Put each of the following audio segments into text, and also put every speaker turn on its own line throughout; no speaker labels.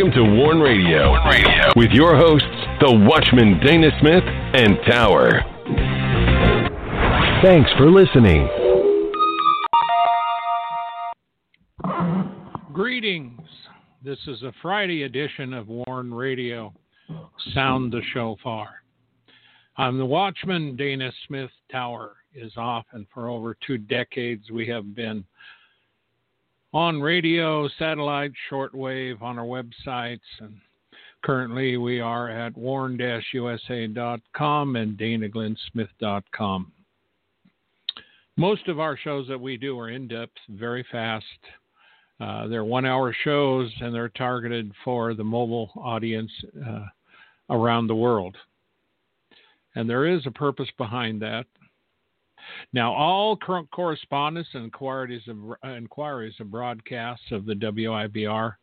Welcome to Warn Radio, Warn Radio. with your hosts, the Watchman Dana Smith and Tower. Thanks for listening.
Greetings. This is a Friday edition of Warn Radio. Sound the shofar. I'm the Watchman. Dana Smith Tower is off, and for over two decades we have been on radio, satellite, shortwave, on our websites, and currently we are at warn-usa.com and danaglennsmith.com. Most of our shows that we do are in depth, very fast. Uh, they're one hour shows and they're targeted for the mobile audience uh, around the world. And there is a purpose behind that. Now, all current correspondence and inquiries of, inquiries of broadcasts of the WIBR,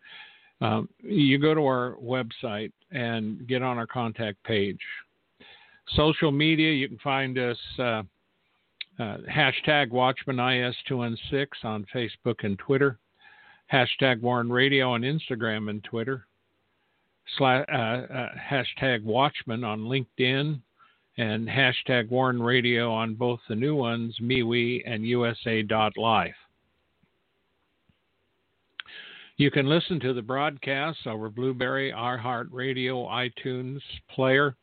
um, you go to our website and get on our contact page. Social media, you can find us uh, uh, hashtag WatchmanIS216 on Facebook and Twitter, hashtag Warn Radio on Instagram and Twitter, uh, uh, hashtag Watchman on LinkedIn, and hashtag Warn Radio on both the new ones, MeWe and USA.life. You can listen to the broadcasts over Blubrry, iHeartRadio, iTunes, Player,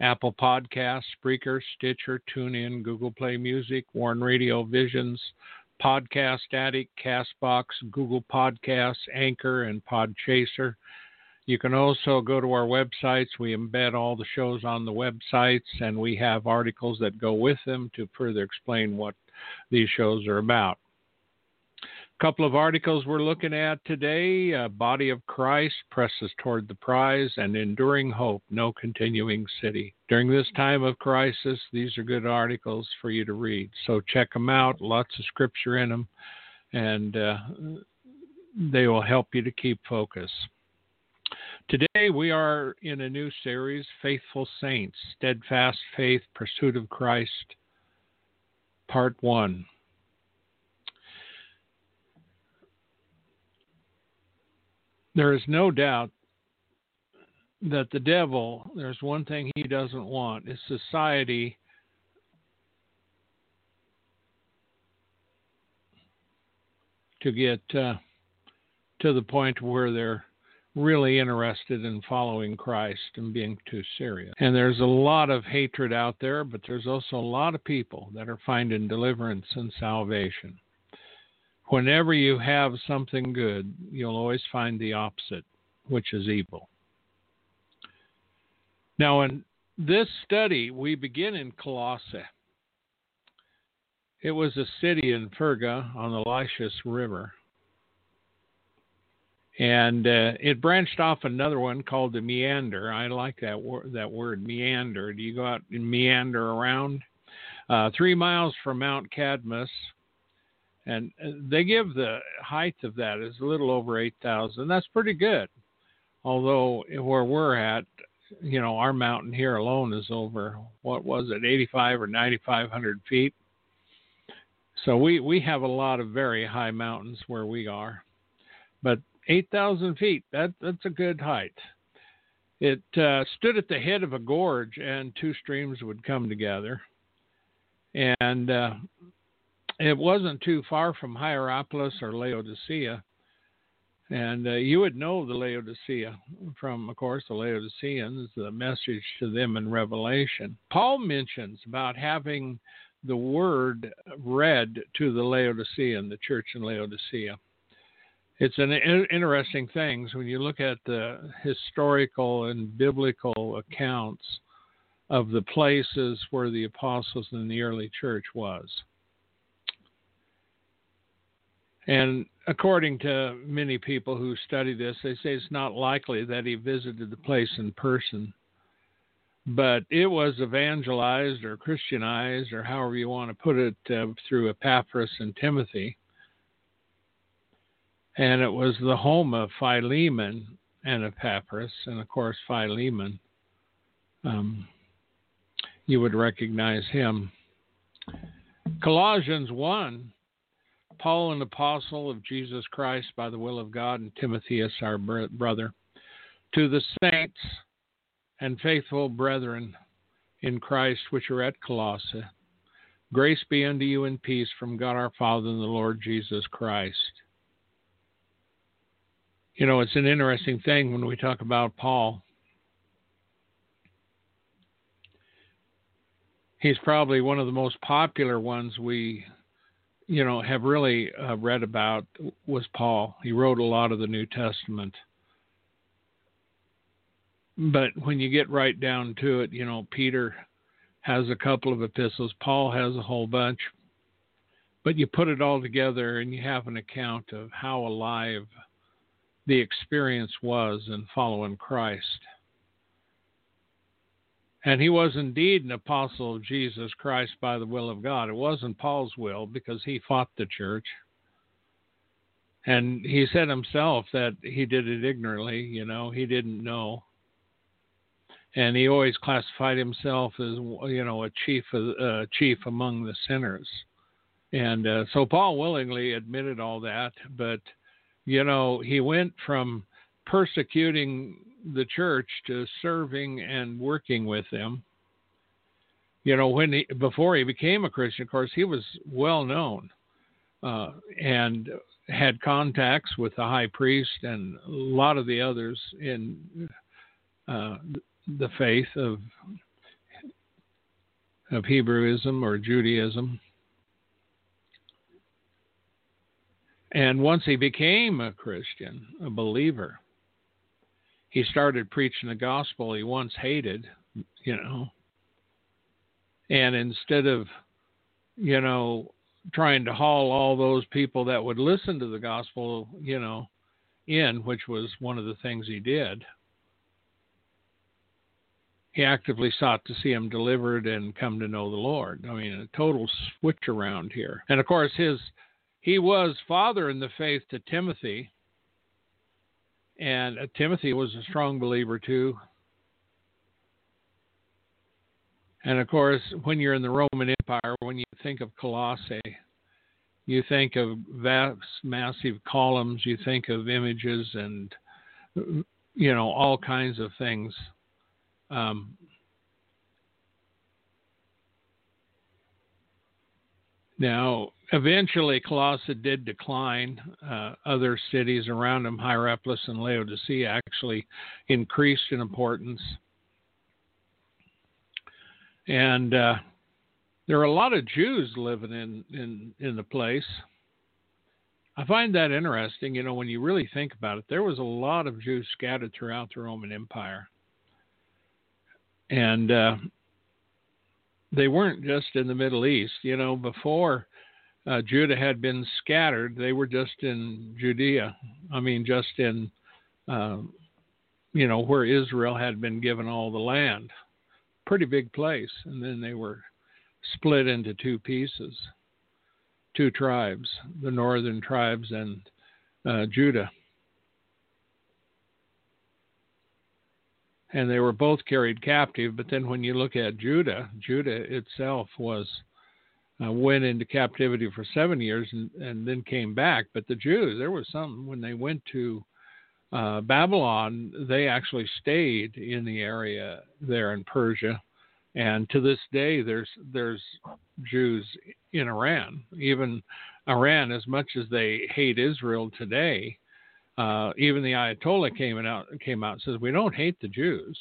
Apple Podcasts, Spreaker, Stitcher, TuneIn, Google Play Music, Warn Radio Visions, Podcast Addict, Castbox, Google Podcasts, Anchor, and Podchaser. You can also go to our websites. We embed all the shows on the websites, and we have articles that go with them to further explain what these shows are about. A couple of articles we're looking at today uh, Body of Christ presses toward the prize, and Enduring Hope, No Continuing City. During this time of crisis, these are good articles for you to read. So check them out, lots of scripture in them, and uh, they will help you to keep focus. Today we are in a new series, Faithful Saints Steadfast Faith, Pursuit of Christ, Part 1. There is no doubt that the devil, there's one thing he doesn't want, is society to get uh, to the point where they're really interested in following Christ and being too serious. And there's a lot of hatred out there, but there's also a lot of people that are finding deliverance and salvation. Whenever you have something good, you'll always find the opposite, which is evil. Now, in this study, we begin in Colossae. It was a city in Perga on the Lycus River and uh, it branched off another one called the meander. I like that word. That word meander. Do you go out and meander around? Uh, three miles from Mount Cadmus, and uh, they give the height of that is a little over eight thousand. That's pretty good. Although where we're at, you know, our mountain here alone is over what was it, eighty-five or ninety-five hundred feet. So we we have a lot of very high mountains where we are, but 8,000 feet. That, that's a good height. It uh, stood at the head of a gorge, and two streams would come together. And uh, it wasn't too far from Hierapolis or Laodicea. And uh, you would know the Laodicea from, of course, the Laodiceans, the message to them in Revelation. Paul mentions about having the word read to the Laodicean, the church in Laodicea it's an interesting thing when you look at the historical and biblical accounts of the places where the apostles in the early church was. And according to many people who study this, they say it's not likely that he visited the place in person, but it was evangelized or Christianized, or however you want to put it, uh, through Epaphras and Timothy and it was the home of Philemon and Epaphras, and of course Philemon. Um, you would recognize him. Colossians 1 Paul, an apostle of Jesus Christ by the will of God, and Timothy as our brother, To the saints and faithful brethren in Christ which are at Colossae, grace be unto you and peace from God our Father and the Lord Jesus Christ. You know, it's an interesting thing when we talk about Paul. He's probably one of the most popular ones we, you know, have really uh, read about was Paul. He wrote a lot of the New Testament. But when you get right down to it, you know, Peter has a couple of epistles, Paul has a whole bunch. But you put it all together and you have an account of how alive the experience was in following Christ. And he was indeed an apostle of Jesus Christ by the will of God. It wasn't Paul's will because he fought the church. And he said himself that he did it ignorantly, you know, he didn't know. And he always classified himself as, you know, a chief, uh, chief among the sinners. And uh, so Paul willingly admitted all that, but you know, he went from persecuting the church to serving and working with them. You know, when he before he became a Christian, of course, he was well known uh, and had contacts with the high priest and a lot of the others in uh, the faith of of Hebrewism or Judaism. And once he became a Christian, a believer, he started preaching the gospel he once hated, you know. And instead of, you know, trying to haul all those people that would listen to the gospel, you know, in, which was one of the things he did, he actively sought to see him delivered and come to know the Lord. I mean, a total switch around here. And of course, his he was father in the faith to Timothy, and uh, Timothy was a strong believer too. And of course, when you're in the Roman Empire, when you think of Colossae, you think of vast, massive columns, you think of images and, you know, all kinds of things. Um, now, Eventually, Colossae did decline. Uh, other cities around him, Hierapolis and Laodicea, actually increased in importance. And uh, there are a lot of Jews living in, in, in the place. I find that interesting. You know, when you really think about it, there was a lot of Jews scattered throughout the Roman Empire. And uh, they weren't just in the Middle East. You know, before uh, Judah had been scattered. They were just in Judea. I mean, just in, uh, you know, where Israel had been given all the land. Pretty big place. And then they were split into two pieces, two tribes, the northern tribes and uh, Judah. And they were both carried captive. But then when you look at Judah, Judah itself was uh, went into captivity for seven years and, and then came back. But the Jews, there was some when they went to uh, Babylon, they actually stayed in the area there in Persia, and to this day, there's there's Jews in Iran. Even Iran, as much as they hate Israel today, uh, even the Ayatollah came out came out and says we don't hate the Jews.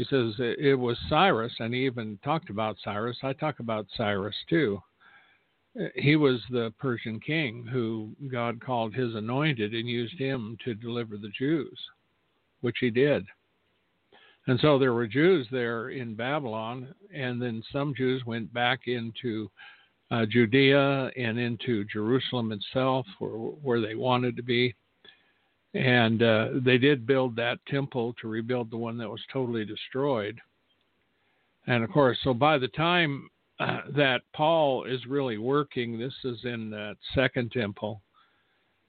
He says it was Cyrus, and he even talked about Cyrus. I talk about Cyrus too. He was the Persian king who God called his anointed and used him to deliver the Jews, which he did. And so there were Jews there in Babylon, and then some Jews went back into uh, Judea and into Jerusalem itself, where they wanted to be. And uh, they did build that temple to rebuild the one that was totally destroyed. And of course, so by the time uh, that Paul is really working, this is in that second temple,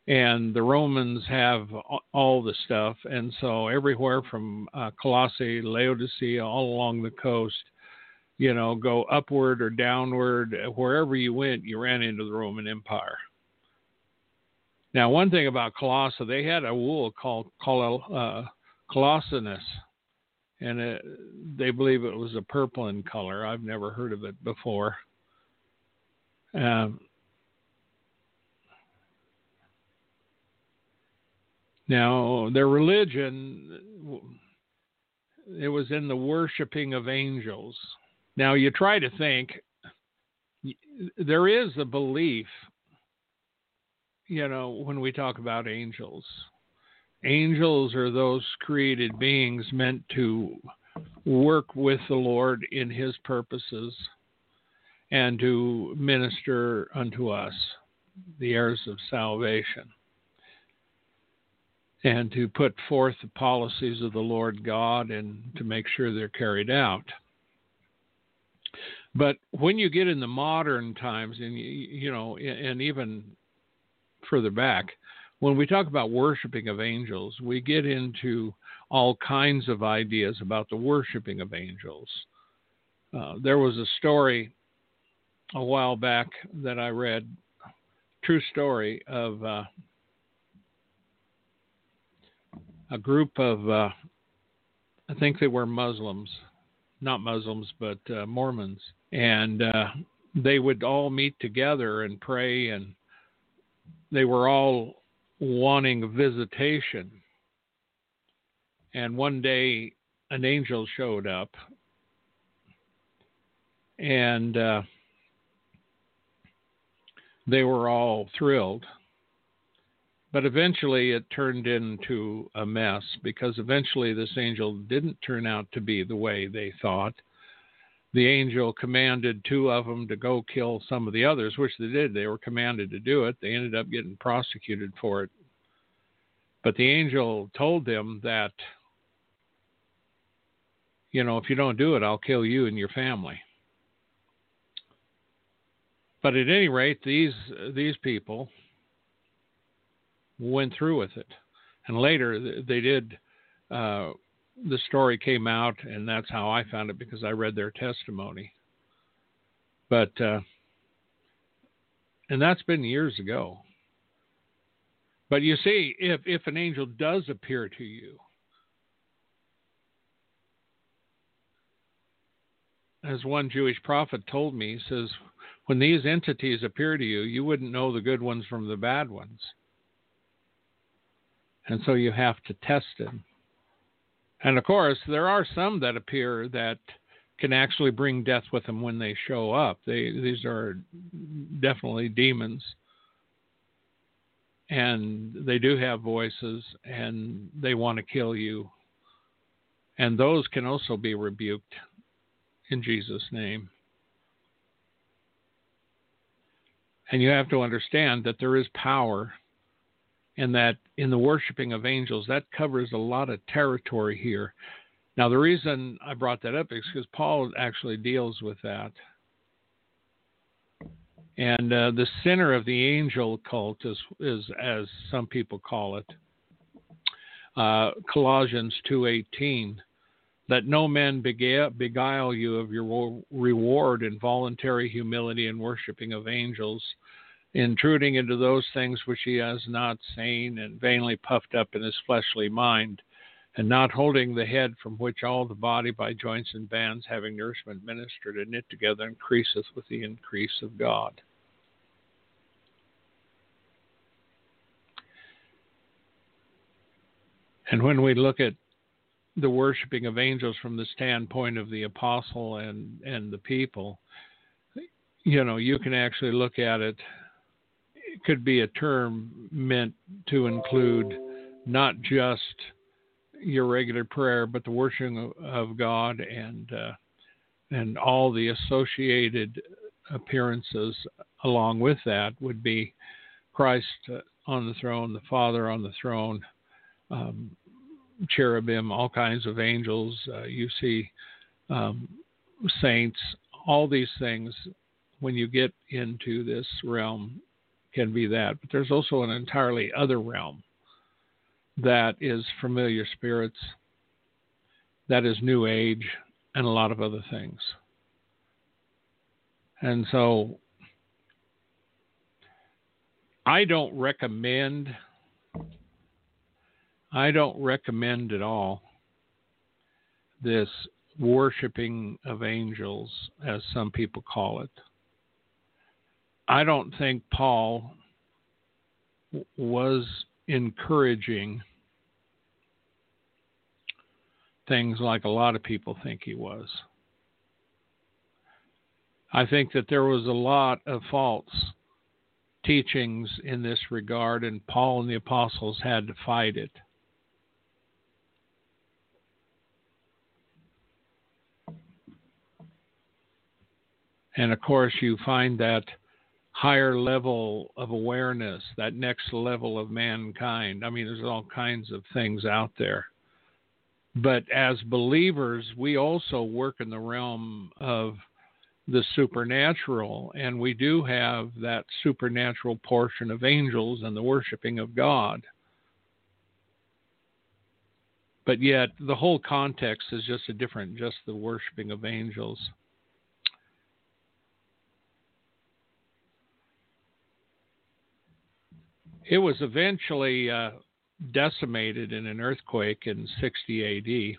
and the Romans have all the stuff. And so everywhere from uh, Colossae, Laodicea, all along the coast, you know, go upward or downward, wherever you went, you ran into the Roman Empire. Now, one thing about Colossae, they had a wool called called uh, Colossinus, and it, they believe it was a purple in color. I've never heard of it before. Um, now, their religion, it was in the worshiping of angels. Now, you try to think, there is a belief, you know, when we talk about angels. Angels are those created beings meant to work with the Lord in his purposes and to minister unto us, the heirs of salvation, and to put forth the policies of the Lord God and to make sure they're carried out. But when you get in the modern times, and you know, and even further back, when we talk about worshiping of angels, we get into all kinds of ideas about the worshiping of angels. Uh, there was a story a while back that I read, true story of uh, a group of, uh, I think they were Muslims, not Muslims, but uh, Mormons, and uh, they would all meet together and pray, and they were all wanting visitation. And one day, an angel showed up, and uh, they were all thrilled. But eventually, it turned into a mess because eventually, this angel didn't turn out to be the way they thought the angel commanded two of them to go kill some of the others, which they did. They were commanded to do it. They ended up getting prosecuted for it. But the angel told them that, you know, if you don't do it, I'll kill you and your family. But at any rate, these these people went through with it, and later they did. Uh, the story came out, and that's how I found it because I read their testimony. But uh, and that's been years ago. But you see, if if an angel does appear to you, as one Jewish prophet told me, he says, when these entities appear to you, you wouldn't know the good ones from the bad ones. And so you have to test them. And of course, there are some that appear that can actually bring death with them when they show up. They these are definitely demons. And they do have voices and they want to kill you. And those can also be rebuked in Jesus' name. And you have to understand that there is power and that in the worshiping of angels, that covers a lot of territory here. Now, the reason I brought that up is because Paul actually deals with that. And uh, the center of the angel cult is, is as some people call it, uh, Colossians 2.18, that no man beguile you of your reward in voluntary humility and worshiping of angels – intruding into those things which he has not seen, and vainly puffed up in his fleshly mind, and not holding the head from which all the body by joints and bands, having nourishment ministered and knit together, increaseth with the increase of God. And when we look at the worshiping of angels from the standpoint of the apostle and, and the people, you know, you can actually look at it could be a term meant to include not just your regular prayer, but the worshiping of, God and uh, and all the associated appearances along with that would be Christ on the throne, the Father on the throne, um, cherubim, all kinds of angels. Uh, you see um, saints, all these things. When you get into this realm, can be that. But there's also an entirely other realm that is familiar spirits, that is New Age, and a lot of other things. And so I don't recommend I don't recommend at all this worshiping of angels, as some people call it. I don't think Paul was encouraging things like a lot of people think he was. I think that there was a lot of false teachings in this regard, and Paul and the apostles had to fight it. And of course, you find that higher level of awareness, that next level of mankind. I mean, there's all kinds of things out there. But as believers, we also work in the realm of the supernatural, and we do have that supernatural portion of angels and the worshiping of God. But yet, the whole context is just a different, just the worshiping of angels. It was eventually uh, decimated in an earthquake in 60 AD.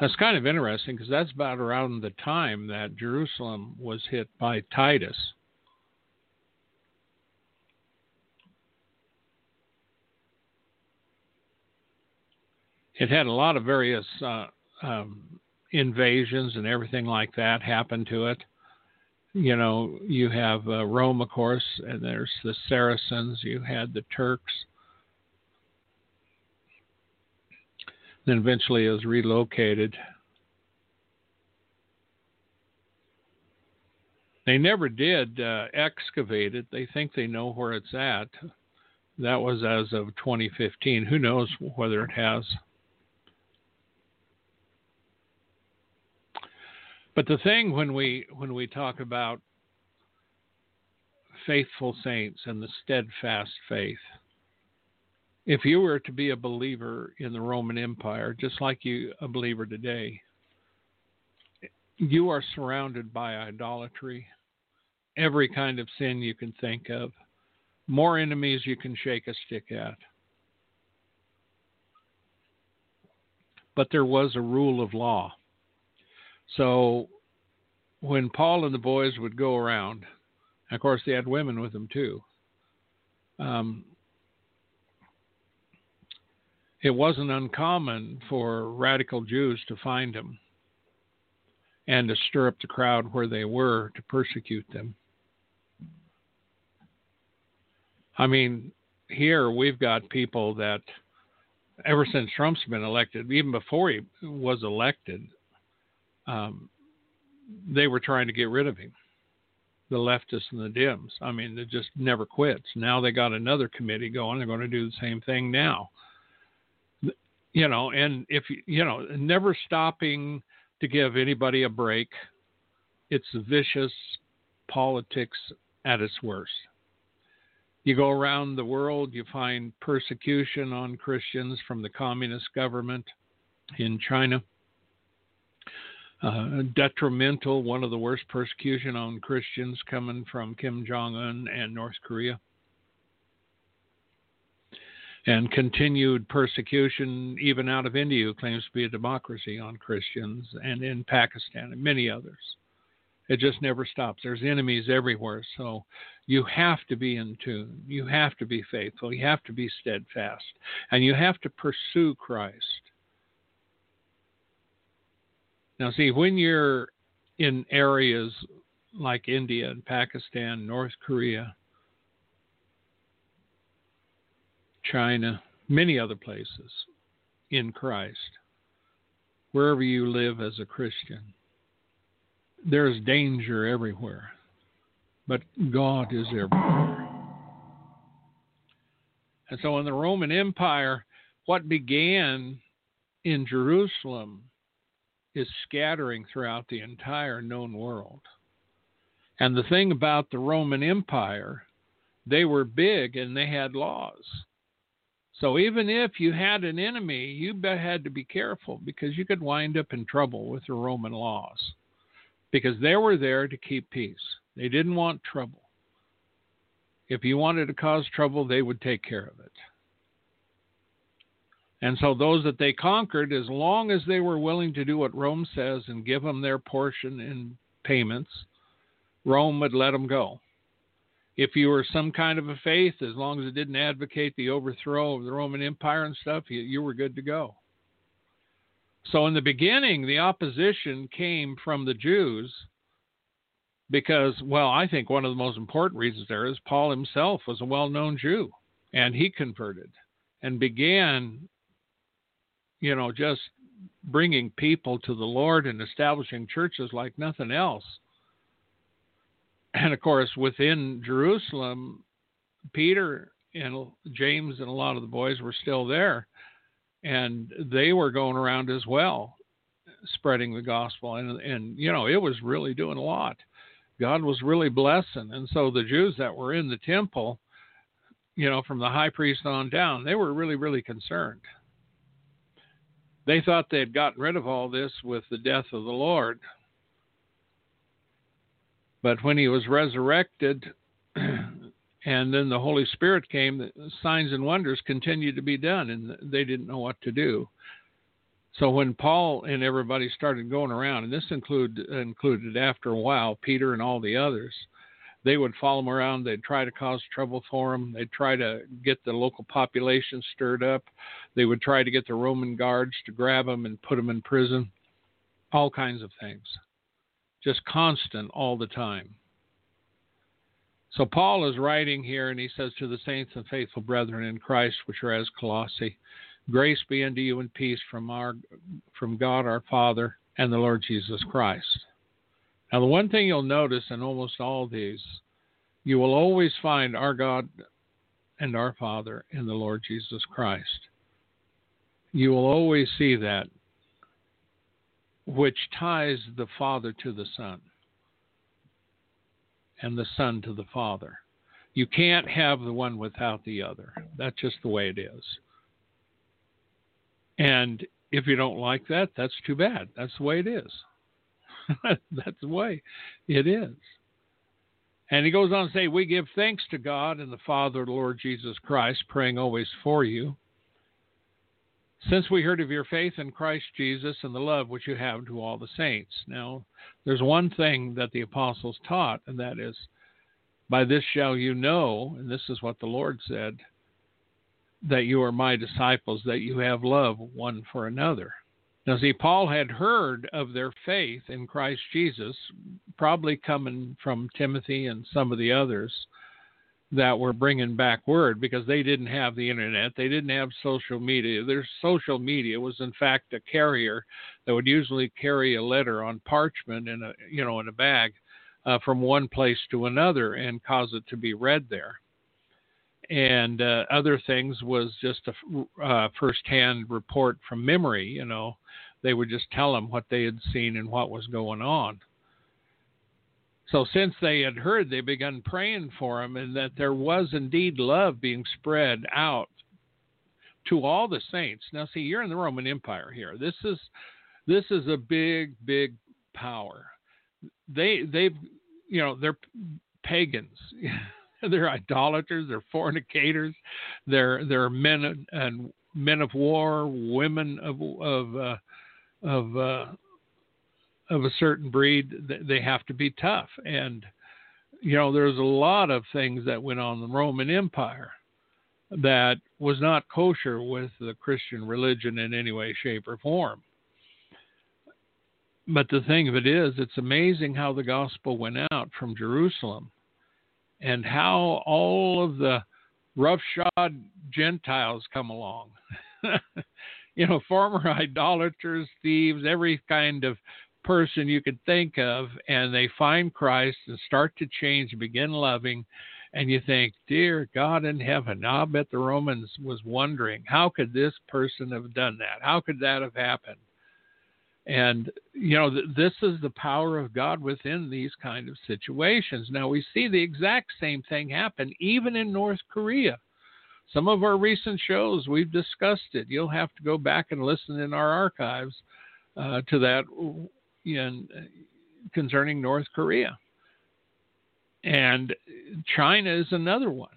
That's kind of interesting because that's about around the time that Jerusalem was hit by Titus. It had a lot of various uh, um, invasions and everything like that happen to it you know, you have uh, Rome, of course, and there's the Saracens. You had the Turks. Then eventually it was relocated. They never did uh, excavate it. They think they know where it's at. That was as of 2015. Who knows whether it has? But the thing when we when we talk about faithful saints and the steadfast faith, if you were to be a believer in the Roman Empire, just like you a believer today, you are surrounded by idolatry, every kind of sin you can think of, more enemies you can shake a stick at. But there was a rule of law. So when Paul and the boys would go around, of course they had women with them too. Um, it wasn't uncommon for radical Jews to find them and to stir up the crowd where they were to persecute them. I mean, here we've got people that, ever since Trump's been elected, even before he was elected, um, they were trying to get rid of him. The leftists and the Dems. I mean, it just never quits. Now they got another committee going. They're going to do the same thing now. You know, and if you know, never stopping to give anybody a break. It's vicious politics at its worst. You go around the world, you find persecution on Christians from the communist government in China uh, detrimental, one of the worst persecution on Christians coming from Kim Jong Un and North Korea. And continued persecution, even out of India, who claims to be a democracy, on Christians, and in Pakistan and many others. It just never stops. There's enemies everywhere. So you have to be in tune. You have to be faithful. You have to be steadfast. And you have to pursue Christ. Now, see, when you're in areas like India and Pakistan, North Korea, China, many other places in Christ, wherever you live as a Christian, there's danger everywhere, but God is everywhere. And so in the Roman Empire, what began in Jerusalem is scattering throughout the entire known world. And the thing about the Roman Empire, they were big and they had laws. So even if you had an enemy, you had to be careful because you could wind up in trouble with the Roman laws because they were there to keep peace. They didn't want trouble. If you wanted to cause trouble, they would take care of it. And so those that they conquered, as long as they were willing to do what Rome says and give them their portion in payments, Rome would let them go. If you were some kind of a faith, as long as it didn't advocate the overthrow of the Roman Empire and stuff, you, you were good to go. So in the beginning, the opposition came from the Jews because, well, I think one of the most important reasons there is Paul himself was a well known Jew and he converted and began, you know, just bringing people to the Lord and establishing churches like nothing else. And of course, within Jerusalem, Peter and James and a lot of the boys were still there, and they were going around as well, spreading the gospel. And and you know, it was really doing a lot. God was really blessing. And so the Jews that were in the temple, you know, from the high priest on down, they were really, really concerned. They thought they had gotten rid of all this with the death of the Lord. But when he was resurrected and then the Holy Spirit came, signs and wonders continued to be done, and they didn't know what to do. So when Paul and everybody started going around, and this include, included after a while Peter and all the others, they would follow him around. They'd try to cause trouble for him. They'd try to get the local population stirred up. They would try to get the Roman guards to grab him and put him in prison. All kinds of things. Just constant all the time. So Paul is writing here, and he says to the saints and faithful brethren in Christ, which are as Colossae, Grace be unto you and peace from our from God our Father and the Lord Jesus Christ. Now the one thing you'll notice in almost all these, you will always find our God and our Father in the Lord Jesus Christ. You will always see that which ties the Father to the Son and the Son to the Father. You can't have the one without the other. That's just the way it is. And if you don't like that, that's too bad. That's the way it is. that's the way it is. And he goes on to say, We give thanks to God and the Father Lord Jesus Christ, praying always for you. Since we heard of your faith in Christ Jesus and the love which you have to all the saints. Now, there's one thing that the apostles taught, and that is, By this shall you know, and this is what the Lord said, that you are my disciples, that you have love one for another. Now, see, Paul had heard of their faith in Christ Jesus, probably coming from Timothy and some of the others that were bringing back word because they didn't have the internet, they didn't have social media. Their social media was, in fact, a carrier that would usually carry a letter on parchment in a you know in a bag uh, from one place to another and cause it to be read there and uh, other things was just a uh, first-hand report from memory. You know, they would just tell them what they had seen and what was going on. So since they had heard, they began praying for him, and that there was indeed love being spread out to all the saints. Now, see, you're in the Roman Empire here. This is this is a big, big power. They they've you know they're pagans. they're idolaters, they're fornicators, they're they're men and men of war, women of of uh, of uh, of a certain breed. They have to be tough, and you know there's a lot of things that went on in the Roman Empire that was not kosher with the Christian religion in any way, shape, or form. But the thing of it is, it's amazing how the gospel went out from Jerusalem and how all of the roughshod Gentiles come along. you know, former idolaters, thieves, every kind of person you could think of, and they find Christ and start to change begin loving. And you think, dear God in heaven, I'll bet the Romans was wondering, how could this person have done that? How could that have happened? And, you know, th- this is the power of God within these kind of situations. Now, we see the exact same thing happen even in North Korea. Some of our recent shows, we've discussed it. You'll have to go back and listen in our archives uh, to that and concerning North Korea. And China is another one.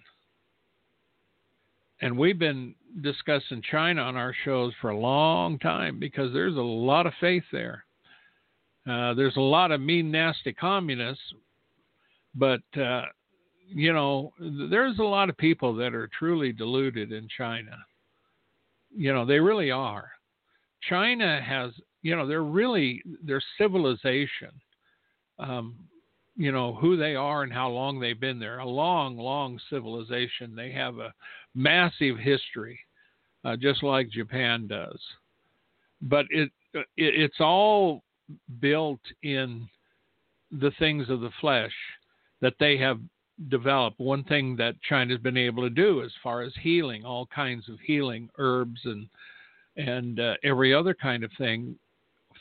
And we've been discussing China on our shows for a long time because there's a lot of faith there. Uh, there's a lot of mean, nasty communists, but uh, you know, there's a lot of people that are truly deluded in China. You know, they really are. China has, you know, they're really their civilization. Um, you know who they are and how long they've been there. A long, long civilization. They have a massive history, uh, just like Japan does. But it, it it's all built in the things of the flesh that they have developed. One thing that China's been able to do as far as healing, all kinds of healing, herbs and and uh, every other kind of thing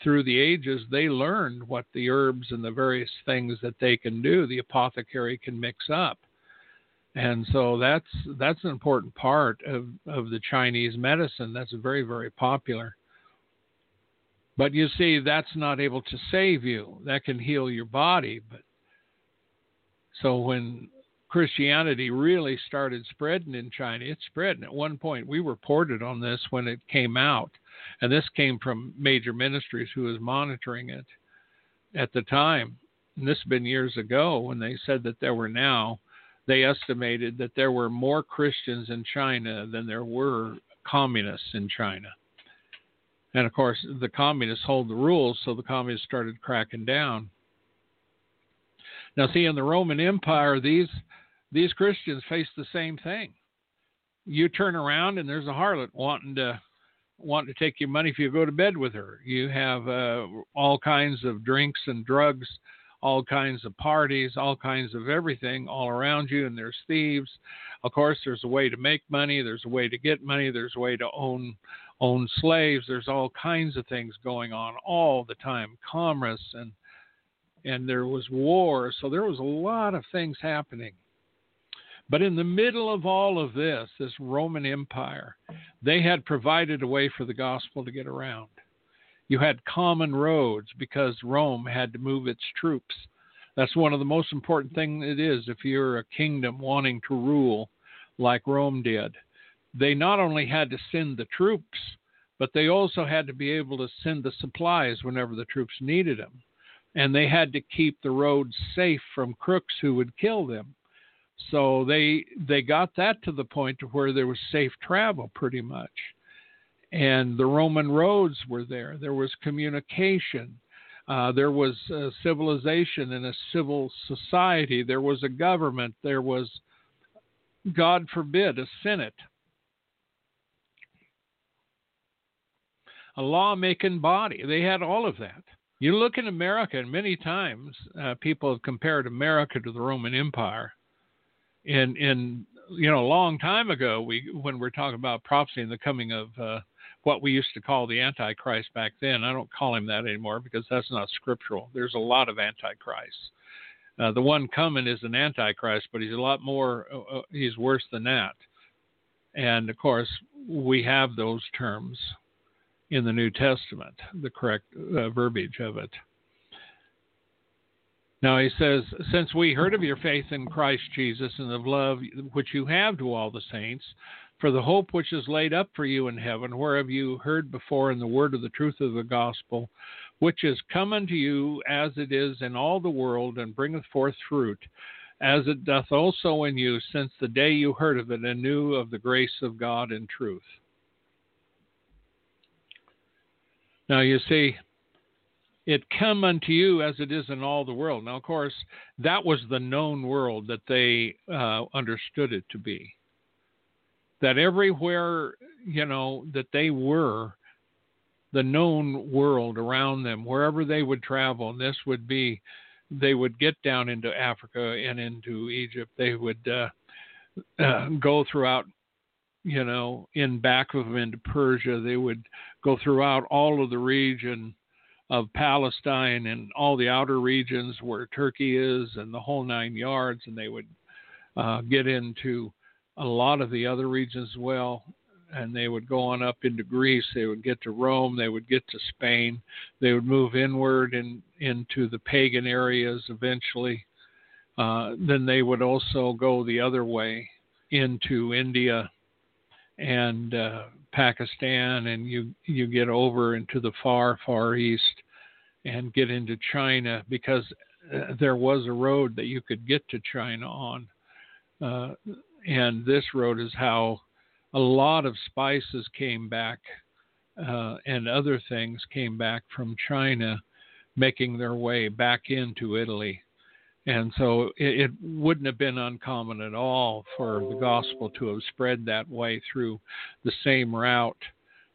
through the ages, they learned what the herbs and the various things that they can do, the apothecary can mix up. And so that's that's an important part of, of the Chinese medicine. That's very, very popular. But you see, that's not able to save you. That can heal your body. But so when Christianity really started spreading in China, it spread. And at one point, we reported on this when it came out. And this came from major ministries who was monitoring it at the time. And this has been years ago when they said that there were now, they estimated that there were more Christians in China than there were communists in China. And of course, the communists hold the rules, so the communists started cracking down. Now, see, in the Roman Empire, these these Christians face the same thing. You turn around and there's a harlot wanting to wanting to take your money if you go to bed with her. You have uh, all kinds of drinks and drugs, all kinds of parties, all kinds of everything all around you, and there's thieves. Of course, there's a way to make money. There's a way to get money. There's a way to own own slaves. There's all kinds of things going on all the time, commerce and and there was war. So there was a lot of things happening. But in the middle of all of this, this Roman Empire, they had provided a way for the gospel to get around. You had common roads because Rome had to move its troops. That's one of the most important things it is if you're a kingdom wanting to rule like Rome did they not only had to send the troops, but they also had to be able to send the supplies whenever the troops needed them. And they had to keep the roads safe from crooks who would kill them. So they they got that to the point to where there was safe travel pretty much. And the Roman roads were there. There was communication. Uh, there was civilization and a civil society. There was a government. There was, God forbid, a senate a lawmaking body. They had all of that. You look in America, and many times uh, people have compared America to the Roman Empire. In in you know a long time ago, we when we're talking about prophecy and the coming of uh, what we used to call the Antichrist back then. I don't call him that anymore because that's not scriptural. There's a lot of Antichrists. Uh, the one coming is an Antichrist, but he's a lot more. Uh, uh he's worse than that. And of course, we have those terms in the New Testament, the correct uh, verbiage of it. Now he says, Since we heard of your faith in Christ Jesus and of love which you have to all the saints, for the hope which is laid up for you in heaven, whereof you heard before in the word of the truth of the gospel, which is come unto you as it is in all the world, and bringeth forth fruit, as it doth also in you, since the day you heard of it and knew of the grace of God in truth. Now you see, it come unto you as it is in all the world. Now, of course, that was the known world that they uh, understood it to be. That everywhere, you know, that they were, the known world around them, wherever they would travel, and this would be, they would get down into Africa and into Egypt. They would uh, uh, go throughout you know, in back of them into Persia. They would go throughout all of the region of Palestine and all the outer regions where Turkey is and the whole nine yards, and they would uh, get into a lot of the other regions as well. and they would go on up into Greece. They would get to Rome. They would get to Spain. They would move inward and into the pagan areas eventually. Uh, then they would also go the other way into India and uh, Pakistan, and you you get over into the far far east and get into China because uh, there was a road that you could get to China on, uh, and this road is how a lot of spices came back uh, and other things came back from China, making their way back into Italy. And so it, it, wouldn't have been uncommon at all for the gospel to have spread that way through the same route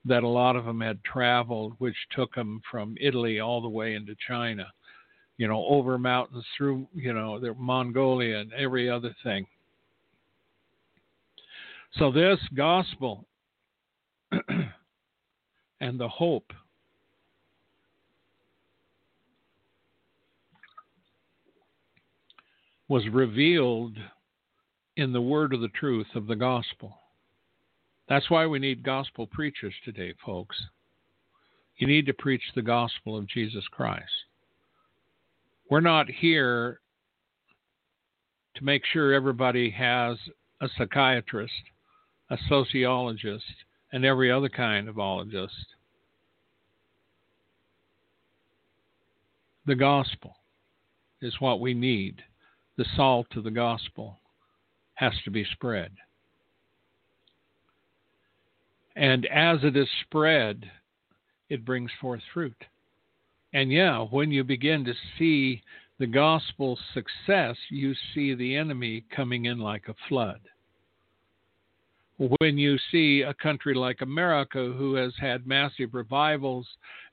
that a lot of them had traveled, which took them from Italy all the way into China, you know, over mountains through, you know, Mongolia and every other thing. So this gospel and the hope was revealed in the word of the truth of the gospel. That's why we need gospel preachers today, folks. You need to preach the gospel of Jesus Christ. We're not here to make sure everybody has a psychiatrist, a sociologist, and every other kind of ologist. The gospel is what we need the salt of the gospel has to be spread. And as it is spread, it brings forth fruit. And yeah, when you begin to see the gospel's success, you see the enemy coming in like a flood. When you see a country like America, who has had massive revivals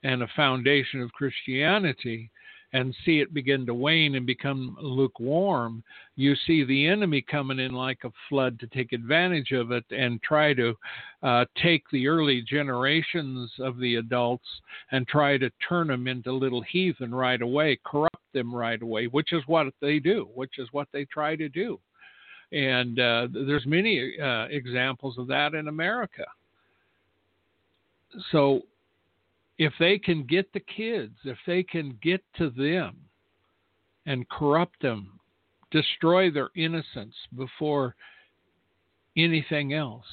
and a foundation of Christianity, and see it begin to wane and become lukewarm, you see the enemy coming in like a flood to take advantage of it and try to uh, take the early generations of the adults and try to turn them into little heathen right away, corrupt them right away, which is what they do, which is what they try to do. And uh, there's many uh, examples of that in America. So if they can get the kids, if they can get to them and corrupt them, destroy their innocence before anything else,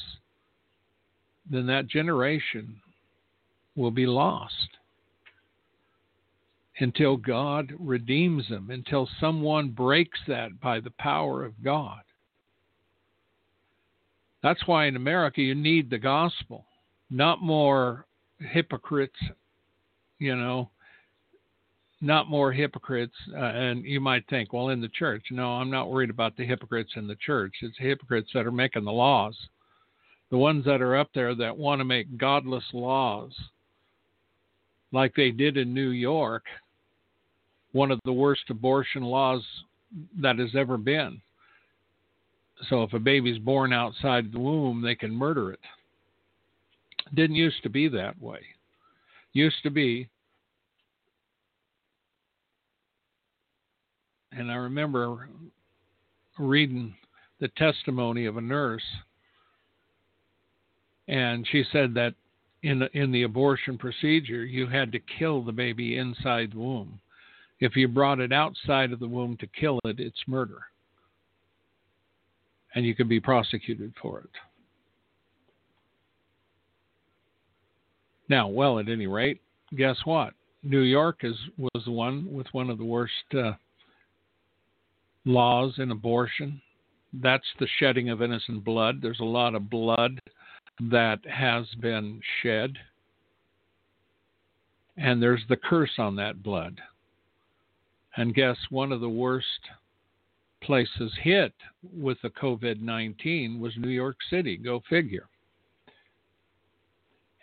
then that generation will be lost until God redeems them, until someone breaks that by the power of God. That's why in America you need the gospel, not more hypocrites, you know, not more hypocrites. Uh, and you might think, well, in the church. No, I'm not worried about the hypocrites in the church. It's hypocrites that are making the laws. The ones that are up there that want to make godless laws, like they did in New York, one of the worst abortion laws that has ever been. So if a baby's born outside the womb, they can murder it. Didn't used to be that way. Used to be, and I remember reading the testimony of a nurse, and she said that in the, in the abortion procedure, you had to kill the baby inside the womb. If you brought it outside of the womb to kill it, it's murder. And you could be prosecuted for it. Now, well, at any rate, guess what? New York is was the one with one of the worst uh, laws in abortion. That's the shedding of innocent blood. There's a lot of blood that has been shed, and there's the curse on that blood. And guess one of the worst places hit with the COVID 19 was New York City. Go figure.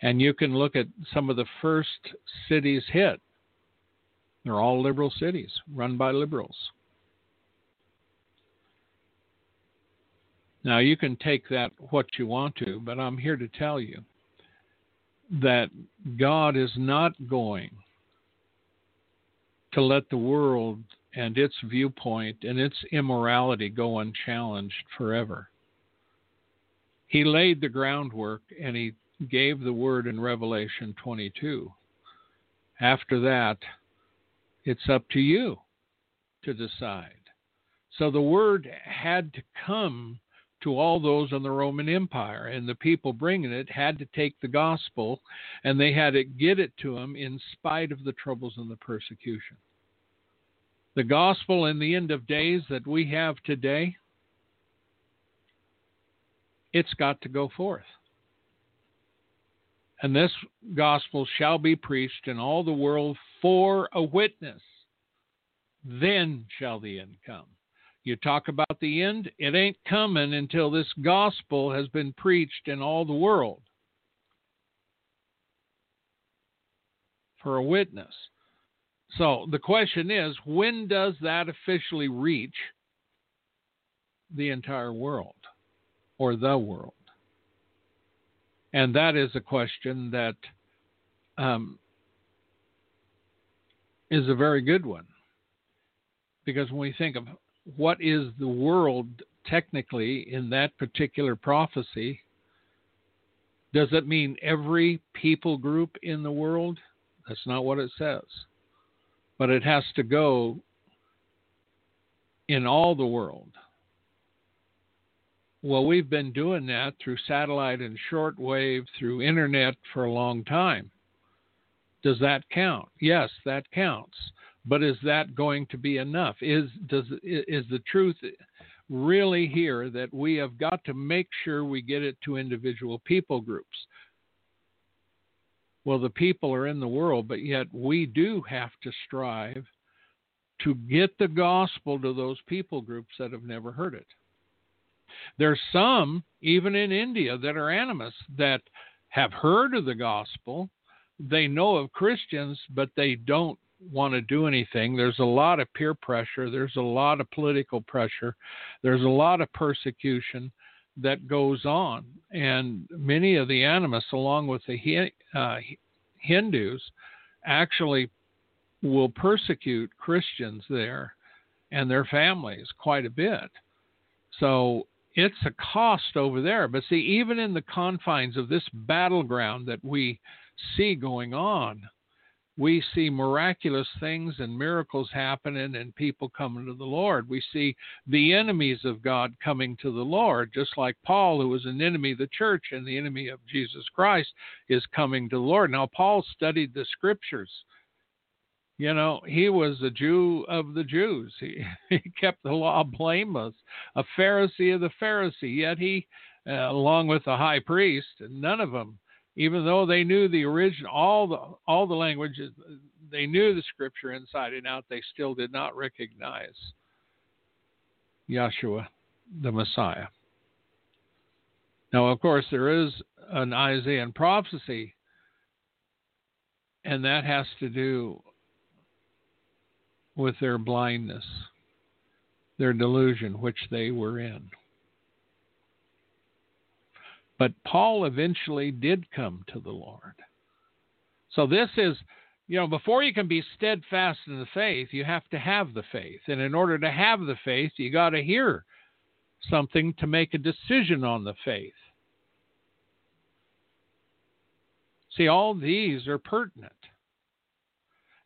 And you can look at some of the first cities hit. They're all liberal cities run by liberals. Now, you can take that what you want to, but I'm here to tell you that God is not going to let the world and its viewpoint and its immorality go unchallenged forever. He laid the groundwork and he gave the word in Revelation 22. After that, it's up to you to decide. So the word had to come to all those in the Roman Empire, and the people bringing it had to take the gospel and they had to get it to them in spite of the troubles and the persecution. The gospel in the end of days that we have today, it's got to go forth. And this gospel shall be preached in all the world for a witness. Then shall the end come. You talk about the end, it ain't coming until this gospel has been preached in all the world for a witness. So the question is when does that officially reach the entire world or the world? And that is a question that um, is a very good one. Because when we think of what is the world technically in that particular prophecy? Does it mean every people group in the world? That's not what it says. But it has to go in all the world. Well, we've been doing that through satellite and shortwave, through internet for a long time. Does that count? Yes, that counts. But is that going to be enough? Is does is the truth really here that we have got to make sure we get it to individual people groups? Well, the people are in the world, but yet we do have to strive to get the gospel to those people groups that have never heard it. There's some, even in India, that are animists that have heard of the gospel. They know of Christians, but they don't want to do anything. There's a lot of peer pressure, there's a lot of political pressure, there's a lot of persecution that goes on. And many of the animists, along with the uh, Hindus, actually will persecute Christians there and their families quite a bit. So it's a cost over there. But see, even in the confines of this battleground that we see going on, we see miraculous things and miracles happening and people coming to the Lord. We see the enemies of God coming to the Lord, just like Paul, who was an enemy of the church and the enemy of Jesus Christ, is coming to the Lord. Now, Paul studied the scriptures. You know, he was a Jew of the Jews. He, he kept the law blameless, a Pharisee of the Pharisee. Yet he, uh, along with the high priest, none of them even though they knew the original all the all the languages they knew the scripture inside and out they still did not recognize Yeshua the Messiah now of course there is an Isaiah prophecy and that has to do with their blindness their delusion which they were in but Paul eventually did come to the Lord. So this is, you know, before you can be steadfast in the faith, you have to have the faith. And in order to have the faith, you got to hear something to make a decision on the faith. See, all these are pertinent.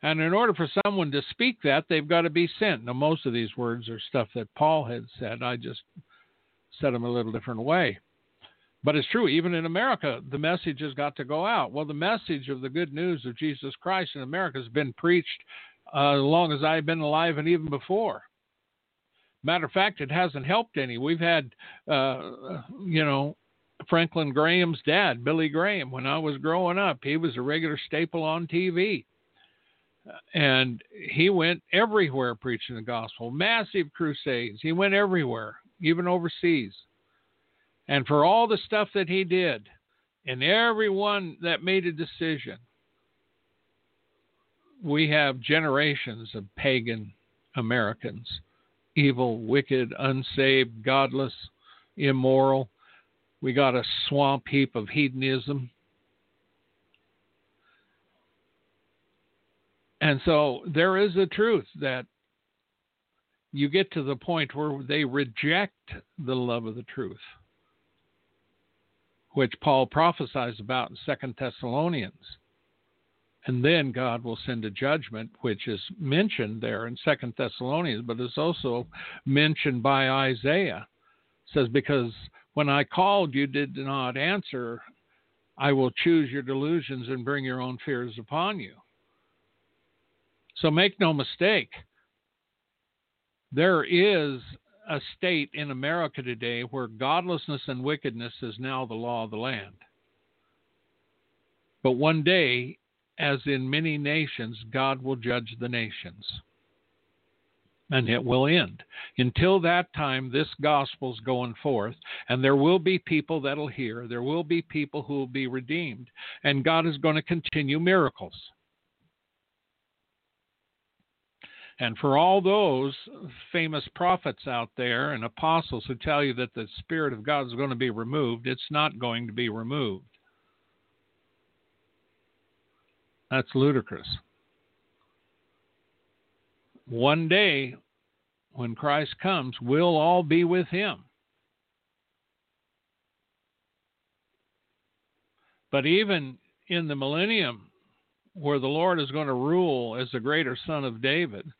And in order for someone to speak that, they've got to be sent. Now, most of these words are stuff that Paul had said. I just said them a little different way. But it's true, even in America, the message has got to go out. Well, the message of the good news of Jesus Christ in America has been preached uh, as long as I've been alive and even before. Matter of fact, it hasn't helped any. We've had, uh, you know, Franklin Graham's dad, Billy Graham, when I was growing up, he was a regular staple on TV. And he went everywhere preaching the gospel, massive crusades. He went everywhere, even overseas and for all the stuff that he did, and everyone that made a decision, we have generations of pagan Americans evil, wicked, unsaved, godless, immoral. We got a swamp heap of hedonism. And so there is a truth that you get to the point where they reject the love of the truth which Paul prophesies about in Second Thessalonians. And then God will send a judgment, which is mentioned there in Second Thessalonians, but is also mentioned by Isaiah. It says, Because when I called, you did not answer. I will choose your delusions and bring your own fears upon you. So make no mistake, there is a state in America today where godlessness and wickedness is now the law of the land. But one day, as in many nations, God will judge the nations. And it will end. Until that time, this gospel's going forth, and there will be people that'll hear. There will be people who will be redeemed, and God is going to continue miracles. And for all those famous prophets out there and apostles who tell you that the Spirit of God is going to be removed, it's not going to be removed. That's ludicrous. One day, when Christ comes, we'll all be with him. But even in the millennium, where the Lord is going to rule as the greater son of David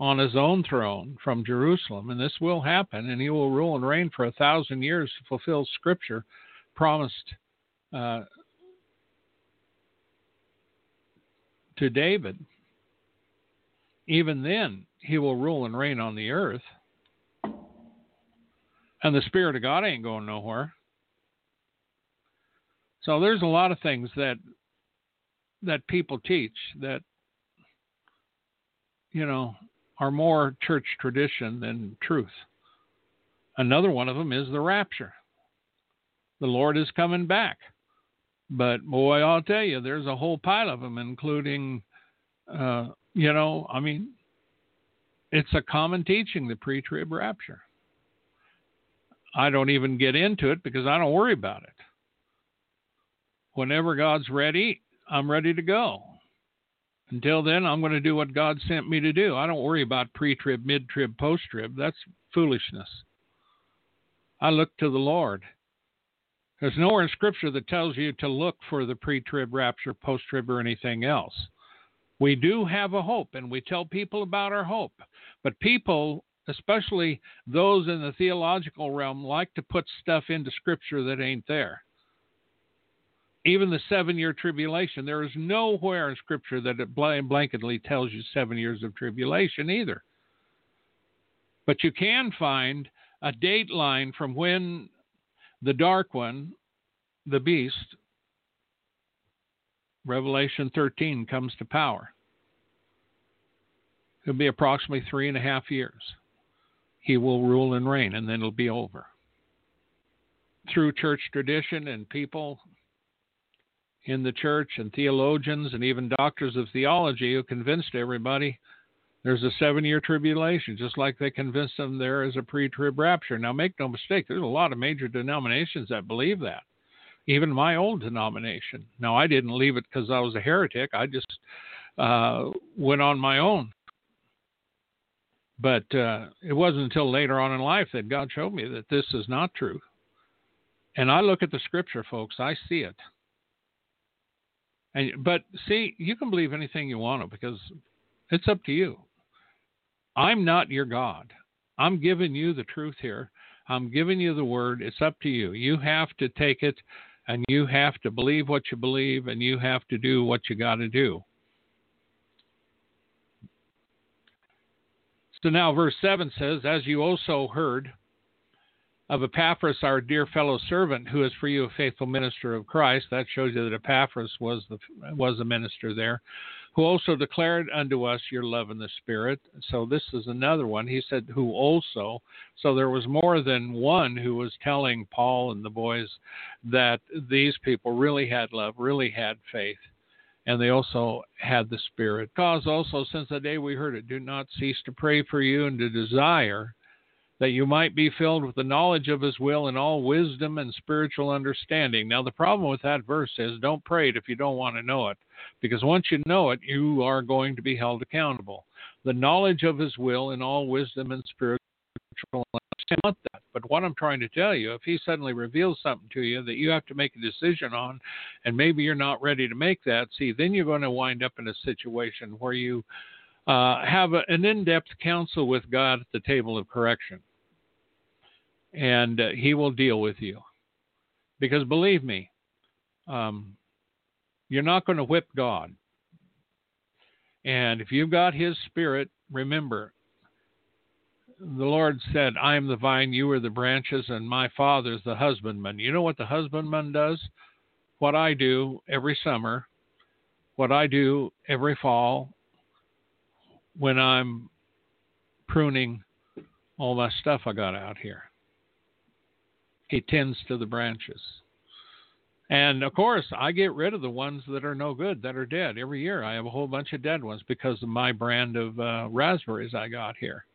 on his own throne from Jerusalem, and this will happen, and he will rule and reign for a thousand years to fulfill Scripture promised uh, to David, even then he will rule and reign on the earth. And the Spirit of God ain't going nowhere. So there's a lot of things that that people teach that you know are more church tradition than truth. Another one of them is the rapture. The Lord is coming back. But boy, I'll tell you, there's a whole pile of them, including, uh, you know, I mean, it's a common teaching, the pre trib rapture. I don't even get into it because I don't worry about it. Whenever God's ready, I'm ready to go. Until then, I'm going to do what God sent me to do. I don't worry about pre trib, mid trib, post trib. That's foolishness. I look to the Lord. There's nowhere in Scripture that tells you to look for the pre trib rapture, post trib, or anything else. We do have a hope, and we tell people about our hope. But people, especially those in the theological realm, like to put stuff into Scripture that ain't there. Even the seven year tribulation, there is nowhere in Scripture that it blanketly tells you seven years of tribulation either. But you can find a date line from when the dark one, the beast, Revelation 13 comes to power. It'll be approximately three and a half years. He will rule and reign, and then it'll be over. Through church tradition and people in the church and theologians and even doctors of theology who convinced everybody there's a seven year tribulation, just like they convinced them there is a pre trib rapture. Now, make no mistake, there's a lot of major denominations that believe that. Even my old denomination. Now, I didn't leave it because I was a heretic, I just uh, went on my own. But uh, it wasn't until later on in life that God showed me that this is not true. And I look at the scripture, folks, I see it. And, but see, you can believe anything you want to because it's up to you. I'm not your God. I'm giving you the truth here. I'm giving you the word. It's up to you. You have to take it and you have to believe what you believe and you have to do what you got to do. So now, verse 7 says, As you also heard of Epaphras, our dear fellow servant, who is for you a faithful minister of Christ. That shows you that Epaphras was the was a minister there who also declared unto us your love in the Spirit. So this is another one. He said, who also. So there was more than one who was telling Paul and the boys that these people really had love, really had faith. And they also had the Spirit. Cause also, since the day we heard it, do not cease to pray for you and to desire that you might be filled with the knowledge of his will and all wisdom and spiritual understanding. Now, the problem with that verse is don't pray it if you don't want to know it, because once you know it, you are going to be held accountable. The knowledge of his will and all wisdom and spiritual understanding. want that. But what I'm trying to tell you, if he suddenly reveals something to you that you have to make a decision on, and maybe you're not ready to make that, see, then you're going to wind up in a situation where you uh, have a, an in depth counsel with God at the table of correction. And uh, he will deal with you. Because believe me, um, you're not going to whip God. And if you've got his spirit, remember, the Lord said, I am the vine, you are the branches, and my Father is the husbandman. You know what the husbandman does? What I do every summer, what I do every fall when I'm pruning all my stuff I got out here. He tends to the branches. And of course, I get rid of the ones that are no good, that are dead. Every year I have a whole bunch of dead ones because of my brand of uh, raspberries I got here.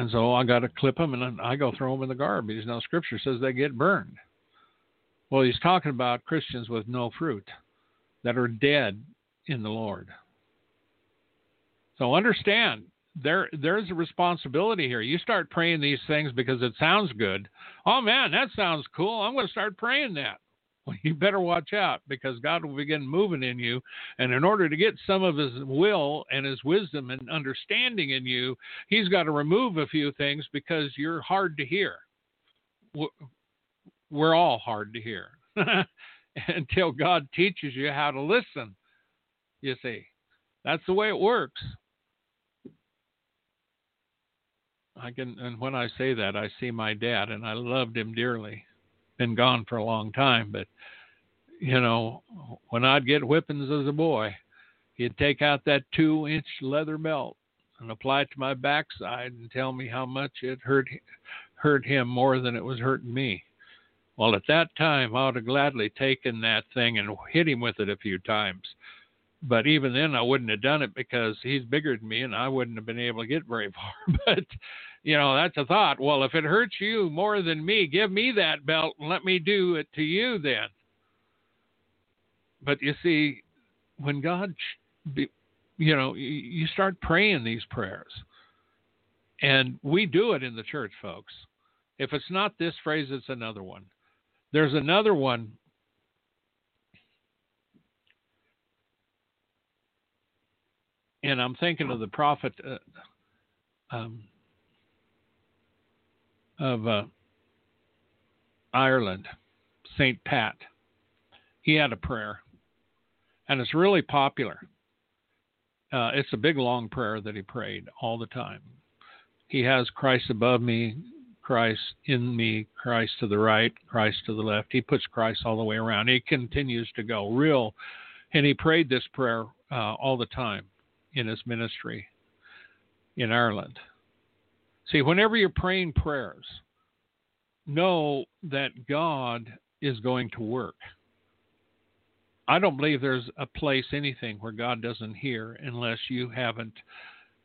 And so I got to clip them and I go throw them in the garbage. Now, Scripture says they get burned. Well, he's talking about Christians with no fruit that are dead in the Lord. So understand, there there's a responsibility here. You start praying these things because it sounds good. Oh man, that sounds cool. I'm going to start praying that. Well, you better watch out because God will begin moving in you. And in order to get some of His will and His wisdom and understanding in you, He's got to remove a few things because you're hard to hear. We're all hard to hear until God teaches you how to listen. You see, that's the way it works. I can, and when I say that, I see my dad, and I loved him dearly. Been gone for a long time, but you know, when I'd get whippings as a boy, he'd take out that two-inch leather belt and apply it to my backside and tell me how much it hurt hurt him more than it was hurting me. Well, at that time, I would have gladly taken that thing and hit him with it a few times. But even then, I wouldn't have done it because he's bigger than me and I wouldn't have been able to get very far. but you know, that's a thought. Well, if it hurts you more than me, give me that belt and let me do it to you then. But you see, when God, you know, you start praying these prayers, and we do it in the church, folks. If it's not this phrase, it's another one. There's another one. And I'm thinking of the prophet. Uh, um, of uh, Ireland, St. Pat. He had a prayer, and it's really popular. Uh, it's a big, long prayer that he prayed all the time. He has Christ above me, Christ in me, Christ to the right, Christ to the left. He puts Christ all the way around. He continues to go real, and he prayed this prayer uh, all the time in his ministry in Ireland. See, whenever you're praying prayers, know that God is going to work. I don't believe there's a place, anything, where God doesn't hear unless you haven't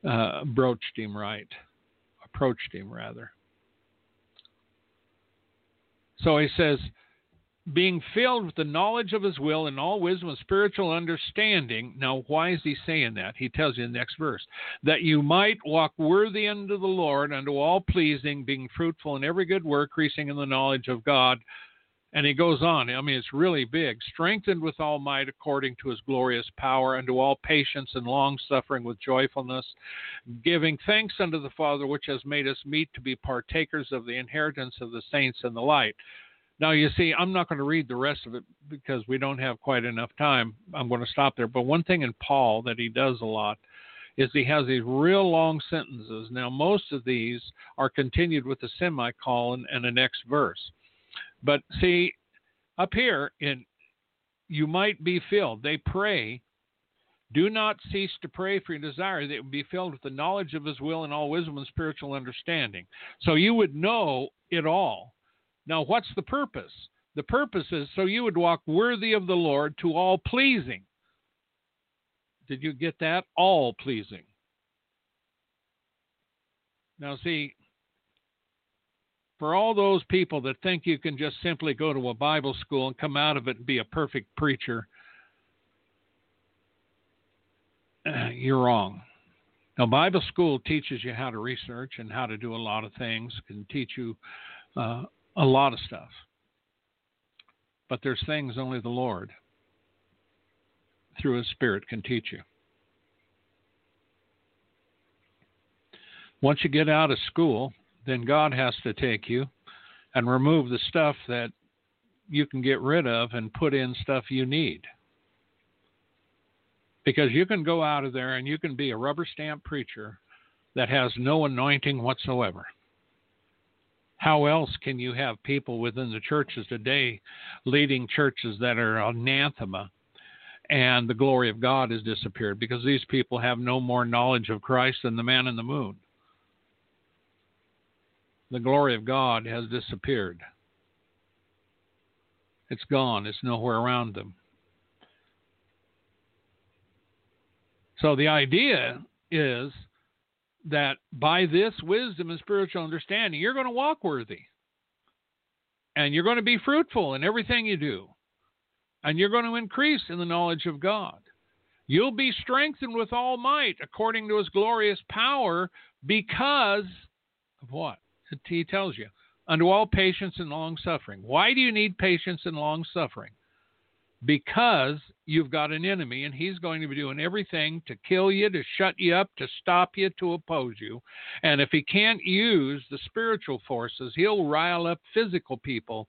uh, broached Him right, approached Him rather. So he says, being filled with the knowledge of his will and all wisdom and spiritual understanding. Now, why is he saying that? He tells you in the next verse that you might walk worthy unto the Lord, unto all pleasing, being fruitful in every good work, increasing in the knowledge of God. And he goes on. I mean, it's really big. Strengthened with all might according to his glorious power, unto all patience and long suffering with joyfulness, giving thanks unto the Father, which has made us meet to be partakers of the inheritance of the saints in the light. Now, you see, I'm not going to read the rest of it because we don't have quite enough time. I'm going to stop there. But one thing in Paul that he does a lot is he has these real long sentences. Now, most of these are continued with a semicolon and a next verse. But see, up here in you might be filled, they pray. Do not cease to pray for your desire that it would be filled with the knowledge of his will and all wisdom and spiritual understanding. So you would know it all now, what's the purpose? The purpose is so you would walk worthy of the Lord to all pleasing. Did you get that? All pleasing. Now, see, for all those people that think you can just simply go to a Bible school and come out of it and be a perfect preacher, you're wrong. Now, Bible school teaches you how to research and how to do a lot of things, can teach you uh, a lot of stuff. But there's things only the Lord, through His Spirit, can teach you. Once you get out of school, then God has to take you and remove the stuff that you can get rid of and put in stuff you need. Because you can go out of there and you can be a rubber stamp preacher that has no anointing whatsoever. How else can you have people within the churches today leading churches that are anathema and the glory of God has disappeared because these people have no more knowledge of Christ than the man in the moon? The glory of God has disappeared. It's gone, it's nowhere around them. So the idea is that by this wisdom and spiritual understanding, you're going to walk worthy. And you're going to be fruitful in everything you do. And you're going to increase in the knowledge of God. You'll be strengthened with all might according to his glorious power because of what? He tells you, unto all patience and long suffering. Why do you need patience and long suffering? Because you've got an enemy and he's going to be doing everything to kill you, to shut you up, to stop you, to oppose you. And if he can't use the spiritual forces, he'll rile up physical people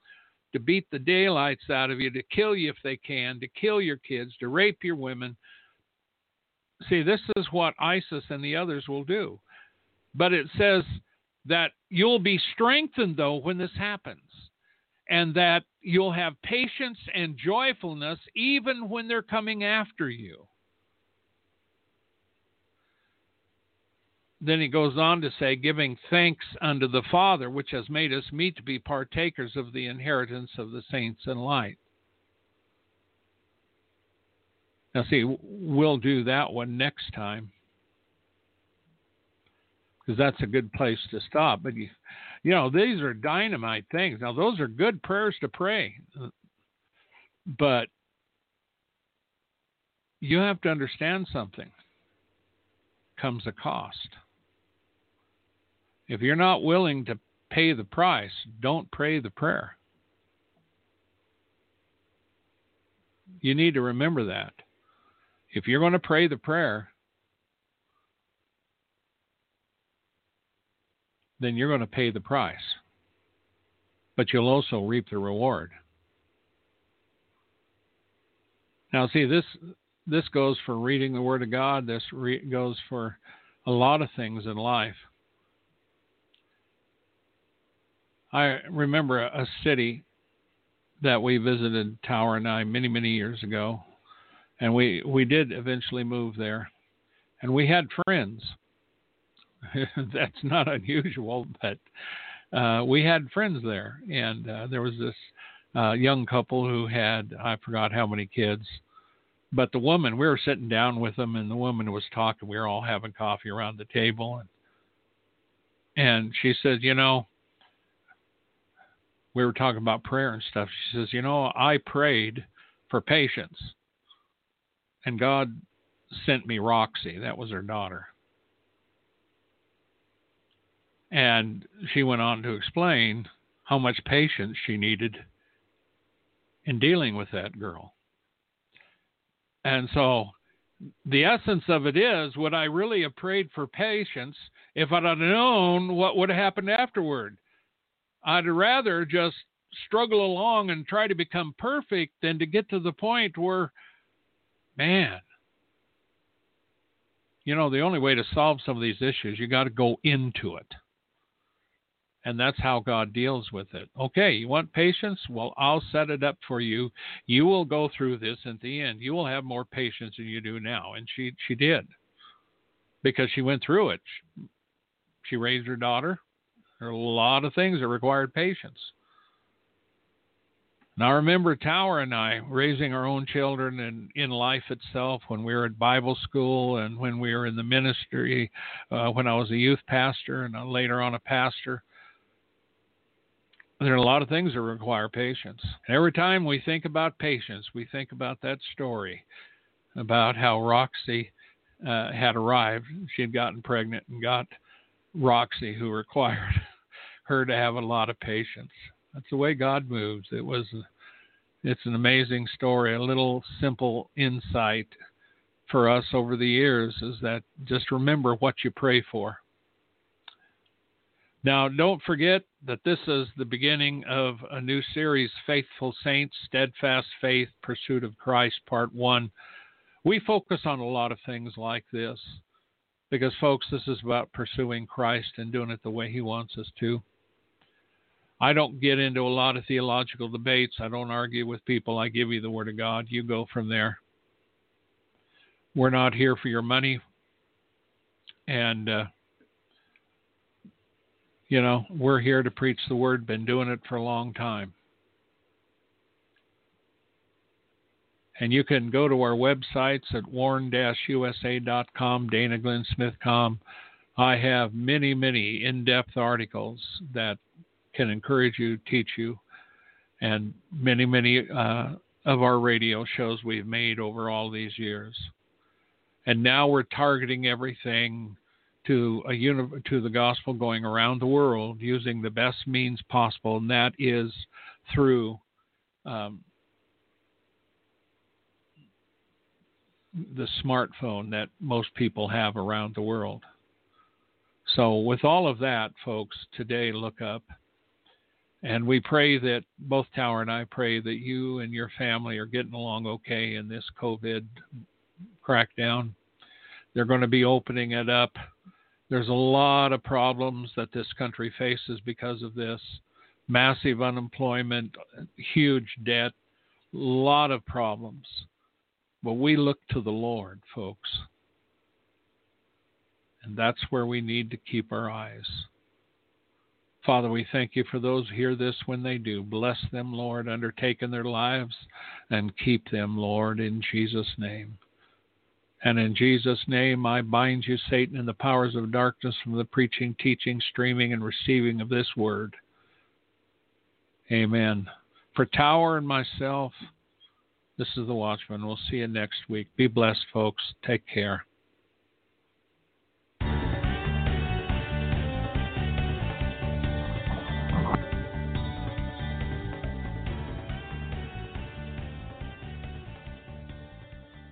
to beat the daylights out of you, to kill you if they can, to kill your kids, to rape your women. See, this is what ISIS and the others will do. But it says that you'll be strengthened, though, when this happens and that you'll have patience and joyfulness even when they're coming after you. Then he goes on to say, giving thanks unto the Father, which has made us meet to be partakers of the inheritance of the saints in light. Now, see, we'll do that one next time because that's a good place to stop. But you, you know, these are dynamite things. Now, those are good prayers to pray, but you have to understand something comes a cost. If you're not willing to pay the price, don't pray the prayer. You need to remember that. If you're going to pray the prayer, then you're going to pay the price. But you'll also reap the reward. Now, see, this this goes for reading the Word of God. This re- goes for a lot of things in life. I remember a, a city that we visited, Tower and I, many many years ago, and we we did eventually move there, and we had friends that's not unusual, but uh, we had friends there, and uh, there was this uh, young couple who had I forgot how many kids, but the woman we were sitting down with them, and the woman was talking. We were all having coffee around the table, and and she said, you know, we were talking about prayer and stuff. She says, you know, I prayed for patience, and God sent me Roxy. That was her daughter. And she went on to explain how much patience she needed in dealing with that girl. And so the essence of it is would I really have prayed for patience if I'd have known what would have happened afterward? I'd rather just struggle along and try to become perfect than to get to the point where, man, you know, the only way to solve some of these issues, you got to go into it. And that's how God deals with it. Okay, you want patience? Well, I'll set it up for you. You will go through this at the end. You will have more patience than you do now. And she, she did because she went through it. She raised her daughter. There are a lot of things that required patience. Now, I remember Tower and I raising our own children and in life itself when we were at Bible school and when we were in the ministry, uh, when I was a youth pastor and later on a pastor there are a lot of things that require patience. And Every time we think about patience, we think about that story about how Roxy uh, had arrived. She had gotten pregnant and got Roxy, who required her to have a lot of patience. That's the way God moves. It was, it's an amazing story. A little simple insight for us over the years is that just remember what you pray for. Now, don't forget that this is the beginning of a new series, Faithful Saints, Steadfast Faith, Pursuit of Christ, Part 1. We focus on a lot of things like this because, folks, this is about pursuing Christ and doing it the way He wants us to. I don't get into a lot of theological debates. I don't argue with people. I give you the Word of God. You go from there. We're not here for your money. And, uh, you know, we're here to preach the word, been doing it for a long time. And you can go to our websites at warn-usa.com, danaglennsmith.com. I have many, many in-depth articles that can encourage you, teach you, and many, many uh, of our radio shows we've made over all these years. And now we're targeting everything to a to the gospel going around the world using the best means possible, and that is through um, the smartphone that most people have around the world. So, with all of that, folks, today look up. And we pray that both Tower and I pray that you and your family are getting along okay in this COVID crackdown. They're going to be opening it up there's a lot of problems that this country faces because of this massive unemployment, huge debt, a lot of problems. But we look to the Lord, folks. And that's where we need to keep our eyes. Father, we thank you for those who hear this when they do. Bless them, Lord, undertaking their lives, and keep them, Lord, in Jesus' name. And in Jesus' name, I bind you, Satan, and the powers of darkness from the preaching, teaching, streaming, and receiving of this word. Amen. For Tower and myself, this is the Watchman. We'll see you next week. Be blessed, folks. Take care.